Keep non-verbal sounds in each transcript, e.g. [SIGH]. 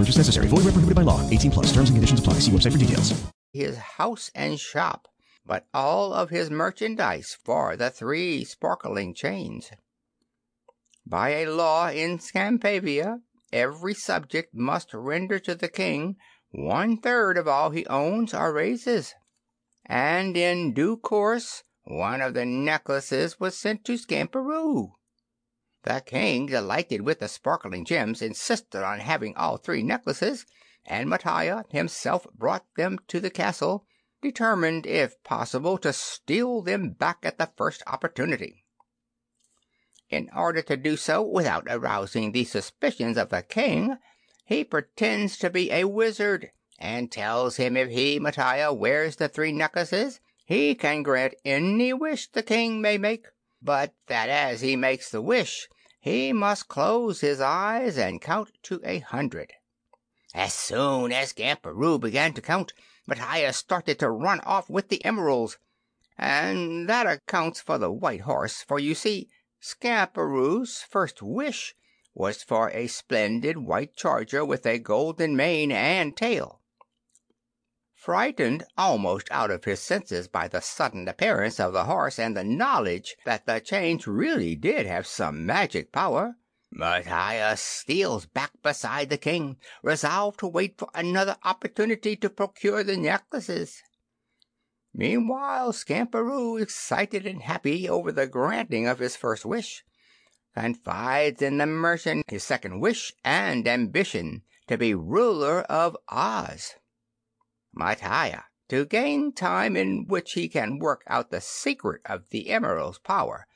Purchase necessary. Void where prohibited by law. 18 plus. Terms and conditions apply. See website for details. His house and shop, but all of his merchandise for the three sparkling chains. By a law in Skampavia, every subject must render to the king one third of all he owns or raises, and in due course one of the necklaces was sent to Skamperoo. The king, delighted with the sparkling gems, insisted on having all three necklaces, and Mattia himself brought them to the castle, determined, if possible, to steal them back at the first opportunity. In order to do so without arousing the suspicions of the king, he pretends to be a wizard, and tells him if he, Mattia, wears the three necklaces he can grant any wish the king may make, but that as he makes the wish he must close his eyes and count to a hundred. As soon as Skamperoo began to count, Mattia started to run off with the emeralds, and that accounts for the white horse, for you see Skamperoo's first wish was for a splendid white charger with a golden mane and tail. Frightened almost out of his senses by the sudden appearance of the horse and the knowledge that the chains really did have some magic power, Mattia steals back beside the king, resolved to wait for another opportunity to procure the necklaces. Meanwhile, Skamperoo, excited and happy over the granting of his first wish, confides in the merchant his second wish and ambition to be ruler of Oz. Mattia, to gain time in which he can work out the secret of the emerald's power,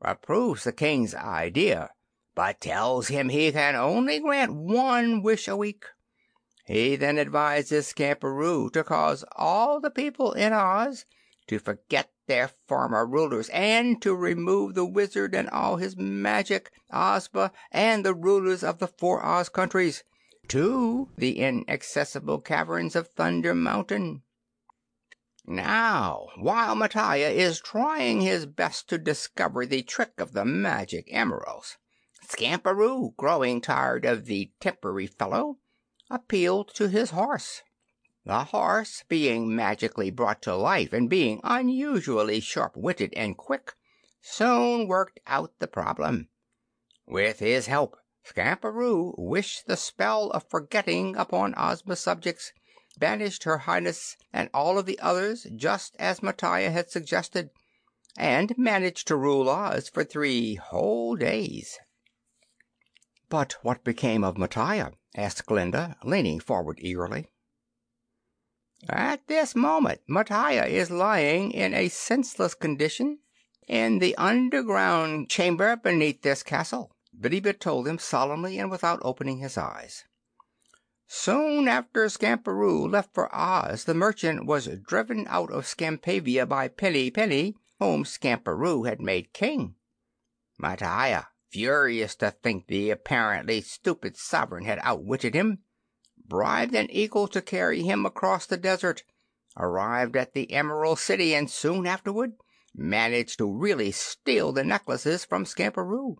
approves the king's idea, but tells him he can only grant one wish a week. He then advises Skamperoo to cause all the people in Oz to forget their former rulers and to remove the Wizard and all his magic, Ozma and the rulers of the four Oz countries to the inaccessible caverns of Thunder Mountain. Now, while Mattia is trying his best to discover the trick of the magic emeralds, Skamperoo, growing tired of the tempery fellow, appealed to his horse. The horse, being magically brought to life and being unusually sharp witted and quick, soon worked out the problem. With his help, Skamperoo wished the spell of forgetting upon Ozma's subjects, banished her Highness and all of the others just as Mattia had suggested, and managed to rule Oz for three whole days. "But what became of Mattia?" asked Glinda, leaning forward eagerly. "At this moment Mattia is lying in a senseless condition in the underground chamber beneath this castle," Bitty Bit told them solemnly and without opening his eyes. Soon after Skamperoo left for Oz the merchant was driven out of Skampavia by Pinny Penny, whom Skamperoo had made King. Mattia, furious to think the apparently stupid sovereign had outwitted him, bribed an eagle to carry him across the desert, arrived at the Emerald City, and soon afterward managed to really steal the necklaces from Skamperoo.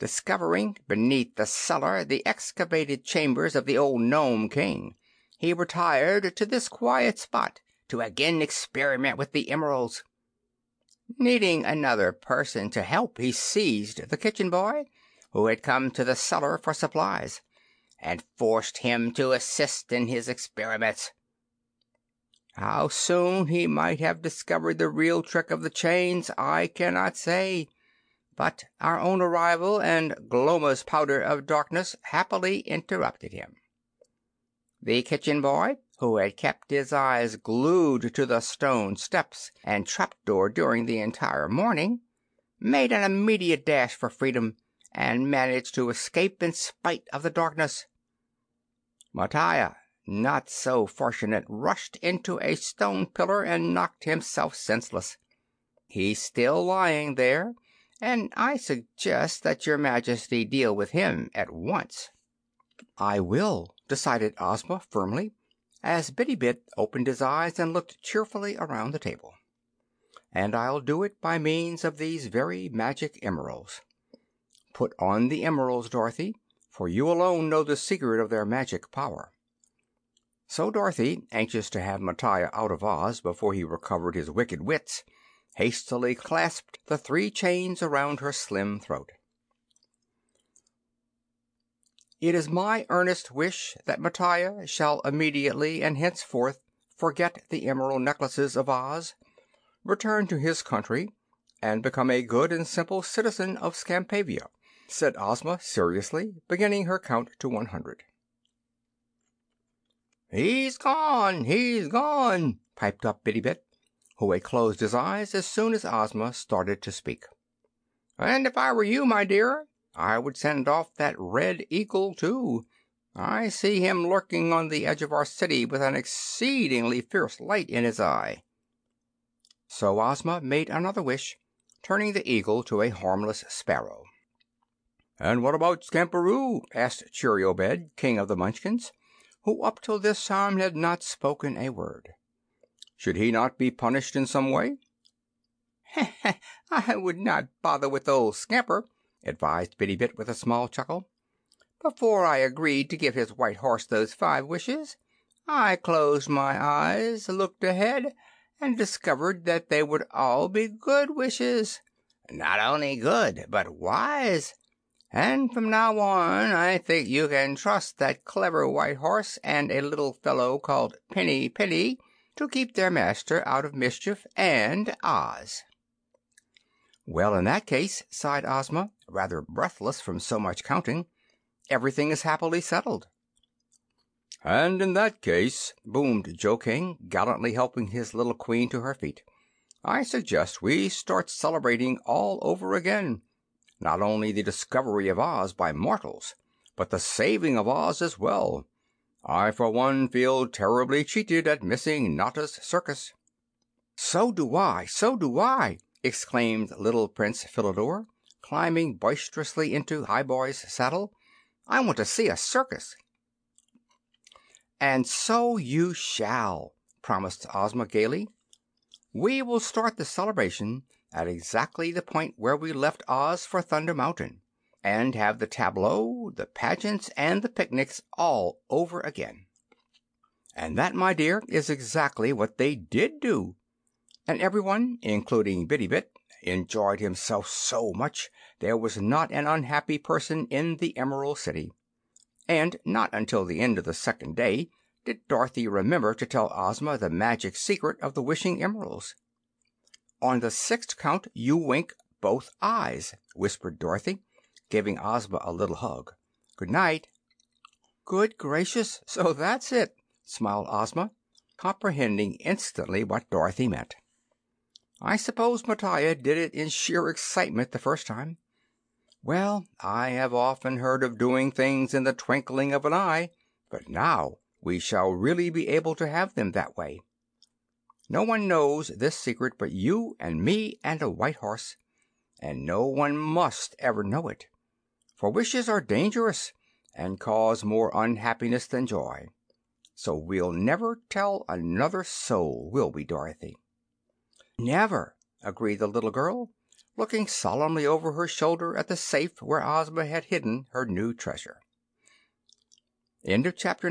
Discovering beneath the cellar the excavated chambers of the old Nome King, he retired to this quiet spot to again experiment with the emeralds. Needing another person to help, he seized the kitchen boy, who had come to the cellar for supplies, and forced him to assist in his experiments. How soon he might have discovered the real trick of the chains I cannot say, but our own arrival and Gloma's powder of darkness happily interrupted him. The kitchen boy, who had kept his eyes glued to the stone steps and trap door during the entire morning, made an immediate dash for freedom and managed to escape in spite of the darkness. Mattia, not so fortunate rushed into a stone pillar and knocked himself senseless. He's still lying there, and I suggest that your Majesty deal with him at once." "I will," decided Ozma, firmly, as Bitty Bit opened his eyes and looked cheerfully around the table. "And I'll do it by means of these very magic emeralds. Put on the emeralds, Dorothy, for you alone know the secret of their magic power." So Dorothy, anxious to have Matiah out of Oz before he recovered his wicked wits, hastily clasped the three chains around her slim throat. It is my earnest wish that Matiah shall immediately and henceforth forget the emerald necklaces of Oz, return to his country, and become a good and simple citizen of Skampavia, said Ozma seriously, beginning her count to one hundred. "He's gone! He's gone!" piped up Bitty Bit who had closed his eyes as soon as Ozma started to speak. "And if I were you, my dear, I would send off that Red Eagle, too. I see him lurking on the edge of our city with an exceedingly fierce light in his eye." So Ozma made another wish, turning the eagle to a harmless sparrow. "And what about Skamperoo?" asked Cheeriobed, King of the Munchkins, who up till this time had not spoken a word. Should he not be punished in some way? [LAUGHS] "I would not bother with old Scamper," advised Bitty Bit with a small chuckle. "Before I agreed to give his white horse those five wishes, I closed my eyes, looked ahead, and discovered that they would all be good wishes. Not only good, but wise. And from now on I think you can trust that clever white horse and a little fellow called Pinny Penny to keep their master out of mischief and Oz." "Well, in that case," sighed Ozma, rather breathless from so much counting, "everything is happily settled." "And in that case," boomed Jo King, gallantly helping his little Queen to her feet, "I suggest we start celebrating all over again. Not only the discovery of Oz by mortals, but the saving of Oz as well. I, for one, feel terribly cheated at missing Notta's circus." "So do I! So do I!" exclaimed little Prince Philidor, climbing boisterously into Highboy's saddle. "I want to see a circus." "And so you shall," promised Ozma gaily. "We will start the celebration at exactly the point where we left Oz for Thunder Mountain and have the tableaux, the pageants and the picnics all over again. And that, my dear, is exactly what they did do. And everyone, including Bitty Bit, enjoyed himself so much there was not an unhappy person in the Emerald City. And not until the end of the second day did Dorothy remember to tell Ozma the magic secret of the wishing emeralds. "On the sixth count you wink both eyes," whispered Dorothy giving Ozma a little hug. "Good night." "Good gracious! So that's it!" smiled Ozma, comprehending instantly what Dorothy meant. "I suppose Mattia did it in sheer excitement the first time. Well, I have often heard of doing things in the twinkling of an eye, but now we shall really be able to have them that way. No one knows this secret but you and me and a white horse, and no one must ever know it for wishes are dangerous and cause more unhappiness than joy. So we'll never tell another soul, will we, Dorothy?" "Never," agreed the little girl, looking solemnly over her shoulder at the safe where Ozma had hidden her new treasure. Chapter